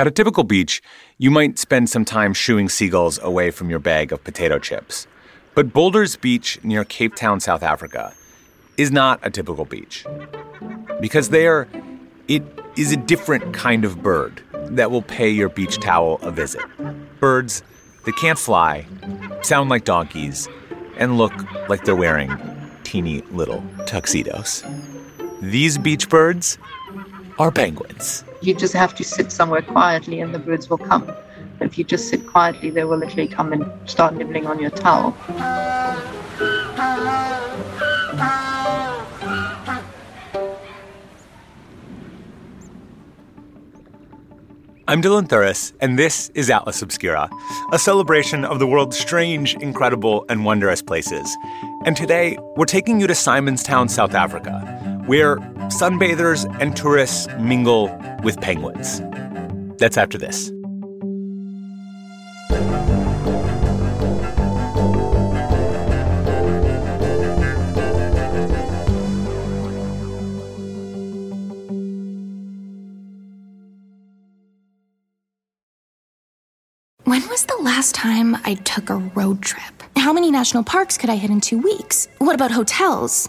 At a typical beach, you might spend some time shooing seagulls away from your bag of potato chips. But Boulders Beach near Cape Town, South Africa, is not a typical beach. Because there, it is a different kind of bird that will pay your beach towel a visit. Birds that can't fly, sound like donkeys, and look like they're wearing teeny little tuxedos. These beach birds are penguins. You just have to sit somewhere quietly and the birds will come. If you just sit quietly, they will literally come and start nibbling on your towel. I'm Dylan Thuras, and this is Atlas Obscura, a celebration of the world's strange, incredible, and wondrous places. And today, we're taking you to Simonstown, South Africa, where sunbathers and tourists mingle with penguins. That's after this. When was the last time I took a road trip? How many national parks could I hit in two weeks? What about hotels?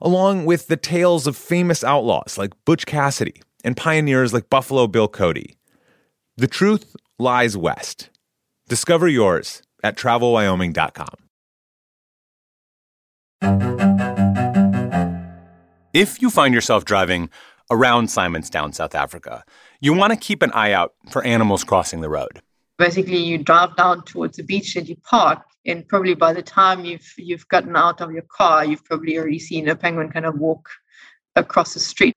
along with the tales of famous outlaws like Butch Cassidy and pioneers like Buffalo Bill Cody. The truth lies west. Discover yours at travelwyoming.com. If you find yourself driving around Simonstown, South Africa, you want to keep an eye out for animals crossing the road. Basically, you drive down towards the beach and you park, and probably by the time you've you've gotten out of your car, you've probably already seen a penguin kind of walk across the street.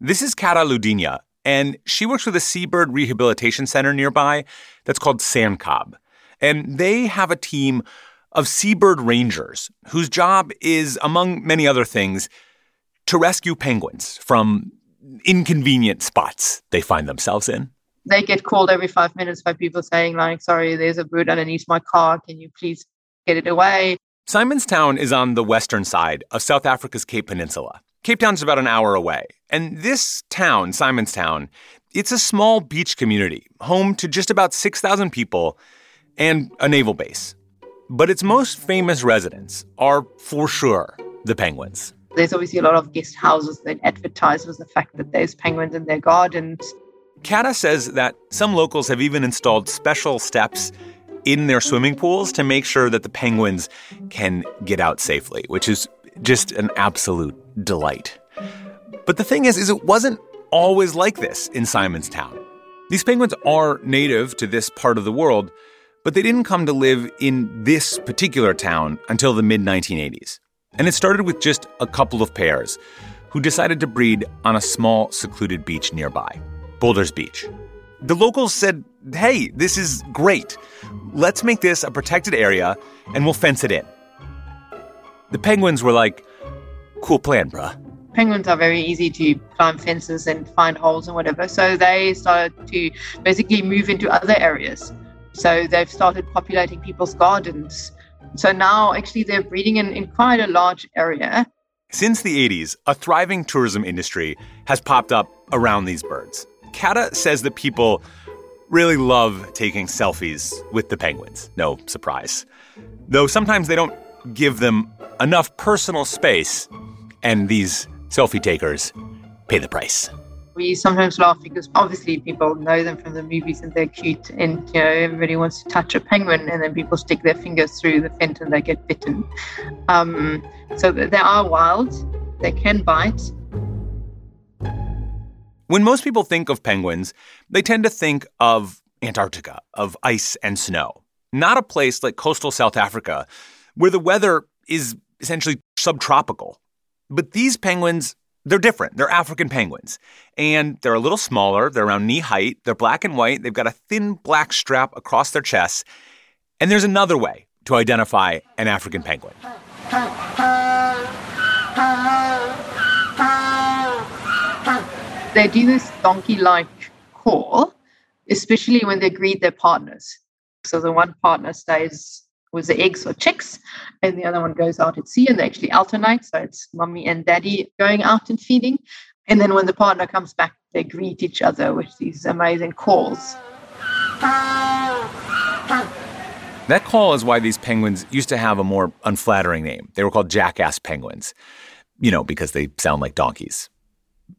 This is Kata Ludynia, and she works with a seabird rehabilitation center nearby that's called SANCCOB. And they have a team of seabird rangers whose job is, among many other things, to rescue penguins from inconvenient spots they find themselves in. They get called every five minutes by people saying, like, sorry, there's a bird underneath my car. Can you please get it away? Simonstown is on the western side of South Africa's Cape Peninsula. Cape Town's about an hour away. And this town, Simonstown, it's a small beach community, home to just about 6,000 people and a naval base. But its most famous residents are, for sure, the penguins. There's obviously a lot of guest houses that advertise with the fact that there's penguins in their gardens. Kata says that some locals have even installed special steps in their swimming pools to make sure that the penguins can get out safely, which is just an absolute delight. But the thing is, is it wasn't always like this in Simonstown. These penguins are native to this part of the world, but they didn't come to live in this particular town until the mid 1980s. And it started with just a couple of pairs who decided to breed on a small, secluded beach nearby, Boulders Beach. The locals said, hey, this is great. Let's make this a protected area and we'll fence it in. The penguins were like, cool plan, bruh. Penguins are very easy to climb fences and find holes and whatever. So they started to basically move into other areas. So they've started populating people's gardens. So now actually they're breeding in, in quite a large area. Since the 80s, a thriving tourism industry has popped up around these birds. Kata says that people really love taking selfies with the penguins. No surprise. Though sometimes they don't give them enough personal space, and these selfie takers pay the price. We sometimes laugh because obviously people know them from the movies and they're cute, and you know everybody wants to touch a penguin, and then people stick their fingers through the fence and they get bitten. Um, so they are wild. They can bite. When most people think of penguins, they tend to think of Antarctica, of ice and snow, not a place like coastal South Africa, where the weather is essentially subtropical. But these penguins, they're different. They're African penguins. And they're a little smaller. They're around knee height. They're black and white. They've got a thin black strap across their chests. And there's another way to identify an African penguin. They do this donkey like call, especially when they greet their partners. So the one partner stays with the eggs or chicks, and the other one goes out at sea, and they actually alternate. So it's mommy and daddy going out and feeding. And then when the partner comes back, they greet each other with these amazing calls. That call is why these penguins used to have a more unflattering name. They were called jackass penguins, you know, because they sound like donkeys.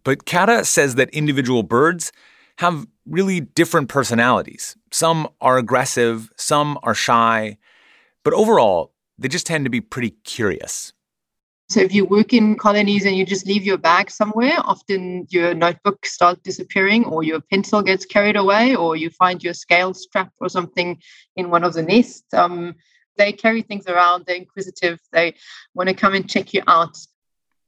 But Kata says that individual birds have really different personalities. Some are aggressive, some are shy, but overall, they just tend to be pretty curious. So if you work in colonies and you just leave your bag somewhere, often your notebook starts disappearing or your pencil gets carried away or you find your scale strap or something in one of the nests. Um, they carry things around, they're inquisitive, they want to come and check you out.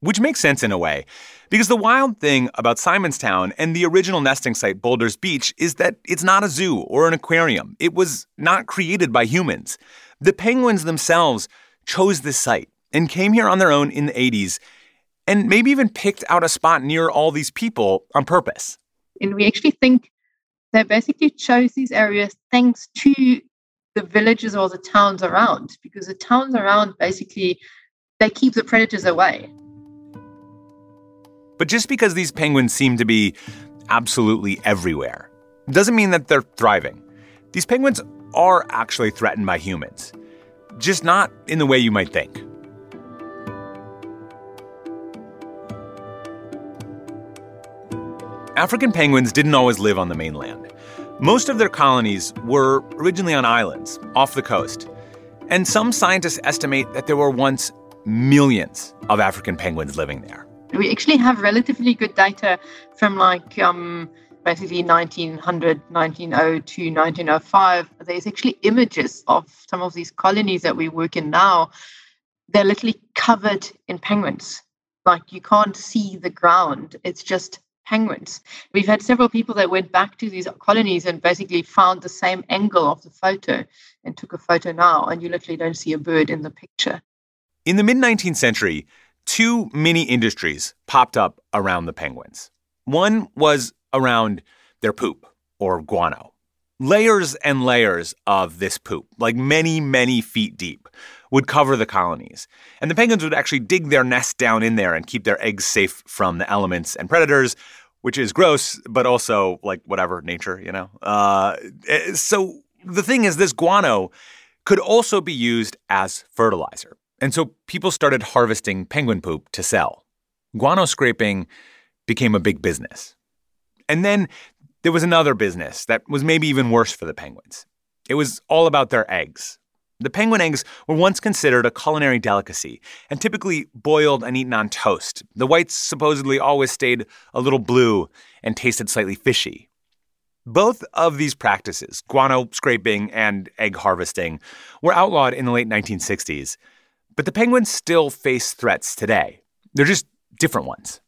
Which makes sense in a way, because the wild thing about Simonstown and the original nesting site, Boulders Beach, is that it's not a zoo or an aquarium. It was not created by humans. The penguins themselves chose this site and came here on their own in the 80s and maybe even picked out a spot near all these people on purpose. And we actually think they basically chose these areas thanks to the villages or the towns around, because the towns around basically they keep the predators away. But just because these penguins seem to be absolutely everywhere doesn't mean that they're thriving. These penguins are actually threatened by humans, just not in the way you might think. African penguins didn't always live on the mainland. Most of their colonies were originally on islands off the coast. And some scientists estimate that there were once millions of African penguins living there. We actually have relatively good data from like um, basically 1900, 1902, 1905. There's actually images of some of these colonies that we work in now. They're literally covered in penguins. Like you can't see the ground. It's just penguins. We've had several people that went back to these colonies and basically found the same angle of the photo and took a photo now, and you literally don't see a bird in the picture. In the mid 19th century, two mini industries popped up around the penguins. One was around their poop, or guano. Layers and layers of this poop, like many, many feet deep, would cover the colonies. And the penguins would actually dig their nest down in there and keep their eggs safe from the elements and predators, which is gross, but also like whatever, nature, you know? Uh, eh, so the thing is, this guano could also be used as fertilizer. And so people started harvesting penguin poop to sell. Guano scraping became a big business. And then there was another business that was maybe even worse for the penguins. It was all about their eggs. The penguin eggs were once considered a culinary delicacy and typically boiled and eaten on toast. The whites supposedly always stayed a little blue and tasted slightly fishy. Both of these practices, guano scraping and egg harvesting, were outlawed in the late 1960s. But the penguins still face threats today. They're just different ones.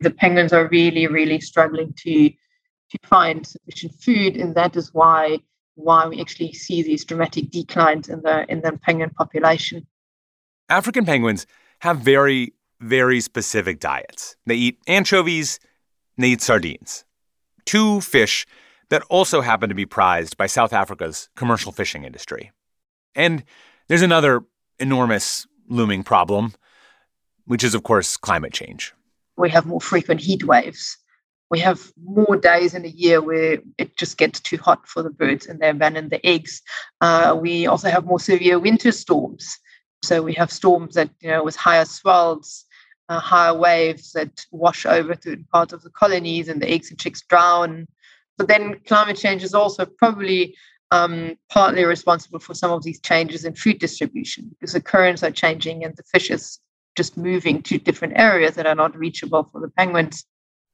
The penguins are really, really struggling to to find sufficient food, and that is why why we actually see these dramatic declines in the in the penguin population. African penguins have very, very specific diets. They eat anchovies, and they eat sardines. Two fish that also happen to be prized by South Africa's commercial fishing industry. And there's another enormous looming problem, which is, of course, climate change. We have more frequent heat waves. We have more days in a year where it just gets too hot for the birds and they abandon the eggs. Uh, we also have more severe winter storms. So we have storms that, you know, with higher swells uh, higher waves that wash over to parts of the colonies and the eggs and chicks drown. But then climate change is also probably um, partly responsible for some of these changes in food distribution because the currents are changing and the fish is just moving to different areas that are not reachable for the penguins.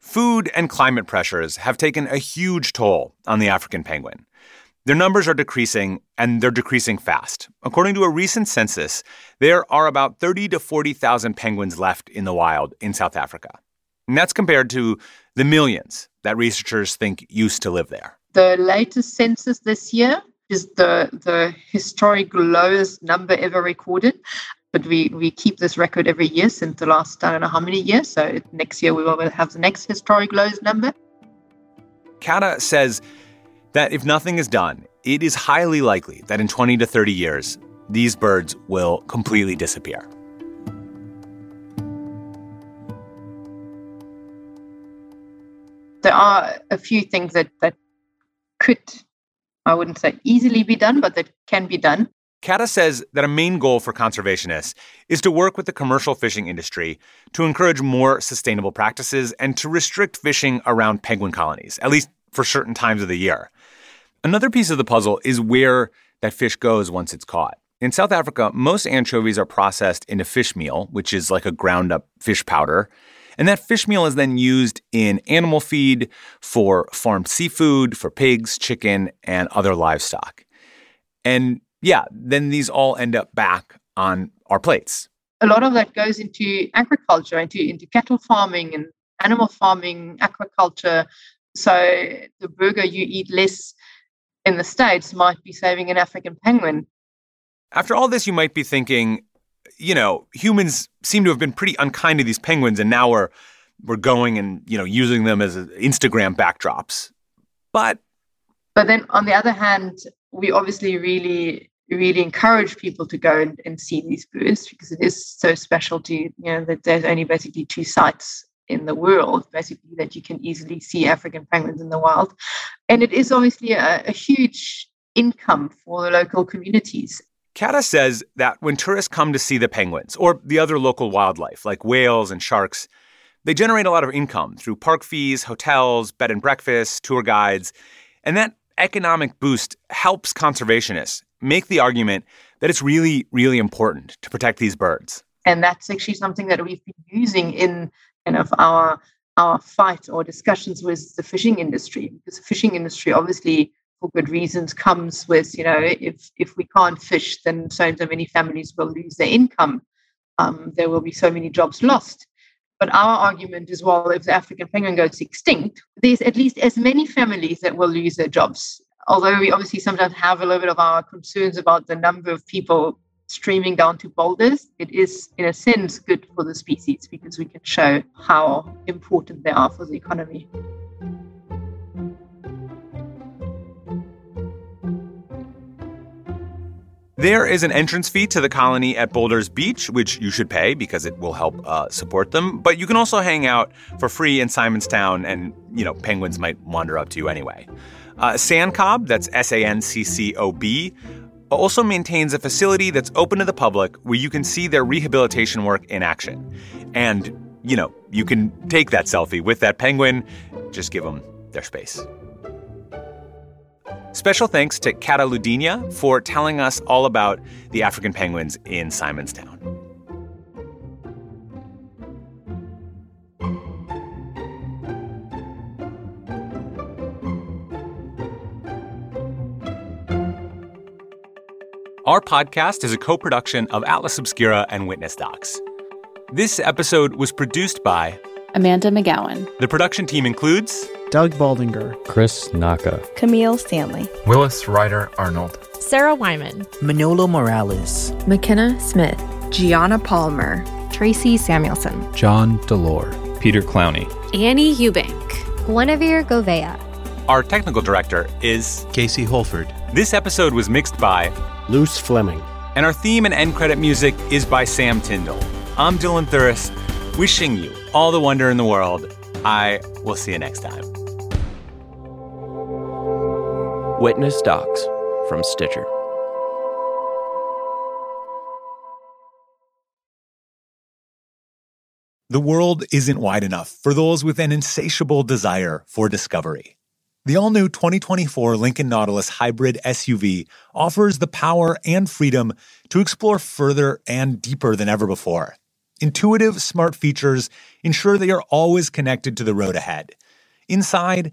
Food and climate pressures have taken a huge toll on the African penguin. Their numbers are decreasing, and they're decreasing fast. According to a recent census, there are about 30 to 40,000 penguins left in the wild in South Africa. And that's compared to the millions that researchers think used to live there. The latest census this year is the, the historic lowest number ever recorded. But we, we keep this record every year since the last, I don't know how many years. So next year we will have the next historic lowest number. Kata says that if nothing is done, it is highly likely that in 20 to 30 years, these birds will completely disappear. There are a few things that, that could, I wouldn't say easily be done, but that can be done. Kata says that a main goal for conservationists is to work with the commercial fishing industry to encourage more sustainable practices and to restrict fishing around penguin colonies, at least for certain times of the year. Another piece of the puzzle is where that fish goes once it's caught. In South Africa, most anchovies are processed into fish meal, which is like a ground up fish powder. And that fish meal is then used in animal feed, for farmed seafood, for pigs, chicken, and other livestock. And yeah, then these all end up back on our plates. A lot of that goes into agriculture, into, into cattle farming and animal farming, aquaculture. So the burger you eat less in the States might be saving an African penguin. After all this, you might be thinking, you know, humans seem to have been pretty unkind to these penguins, and now we're we're going and you know using them as uh, Instagram backdrops. But but then on the other hand, we obviously really really encourage people to go and, and see these birds because it is so special to you know that there's only basically two sites in the world, basically, that you can easily see African penguins in the wild. And it is obviously a, a huge income for the local communities. Kata says that when tourists come to see the penguins or the other local wildlife like whales and sharks, they generate a lot of income through park fees, hotels, bed and breakfast, tour guides. And that economic boost helps conservationists make the argument that it's really, really important to protect these birds. And that's actually something that we've been using in kind of our our fight or discussions with the fishing industry because the fishing industry obviously for good reasons comes with you know if if we can't fish then so and so many families will lose their income. Um, there will be so many jobs lost. But our argument is well if the african penguin goes extinct there's at least as many families that will lose their jobs. Although we obviously sometimes have a little bit of our concerns about the number of people streaming down to boulders, it is, in a sense, good for the species because we can show how important they are for the economy. There is an entrance fee to the colony at Boulders Beach, which you should pay because it will help uh, support them. But you can also hang out for free in Simonstown, and you know penguins might wander up to you anyway. Uh, SANCCOB, that's S A N C C O B, also maintains a facility that's open to the public where you can see their rehabilitation work in action. And, you know, you can take that selfie with that penguin, just give them their space. Special thanks to Kata Ludynia for telling us all about the African penguins in Simonstown. Our podcast is a co production of Atlas Obscura and Witness Docs. This episode was produced by Amanda McGowan. The production team includes Doug Baldinger, Chris Naka, Camille Stanley, Willis Ryder Arnold, Sarah Wyman, Manolo Morales, McKenna Smith, Gianna Palmer, Tracy Samuelson, John Delore, Peter Clowney, Annie Eubank, Guinevere Govea. Our technical director is Casey Holford. This episode was mixed by Luce Fleming. And our theme and end credit music is by Sam Tyndall. I'm Dylan Thuras, wishing you all the wonder in the world. I will see you next time. Witness Docs from Stitcher. The world isn't wide enough for those with an insatiable desire for discovery. The all new 2024 Lincoln Nautilus Hybrid SUV offers the power and freedom to explore further and deeper than ever before. Intuitive, smart features ensure that you're always connected to the road ahead. Inside,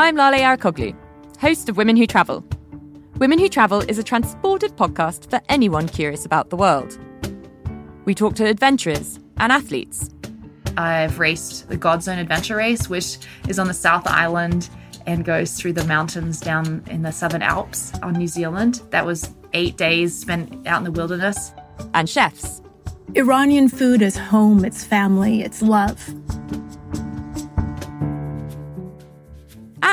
I'm Lale Arikoglu, host of Women Who Travel. Women Who Travel is a transported podcast for anyone curious about the world. We talk to adventurers and athletes. I've raced the Godzone Adventure Race, which is on the South Island and goes through the mountains down in the Southern Alps on New Zealand. That was eight days spent out in the wilderness. And chefs. Iranian food is home, it's family, it's love.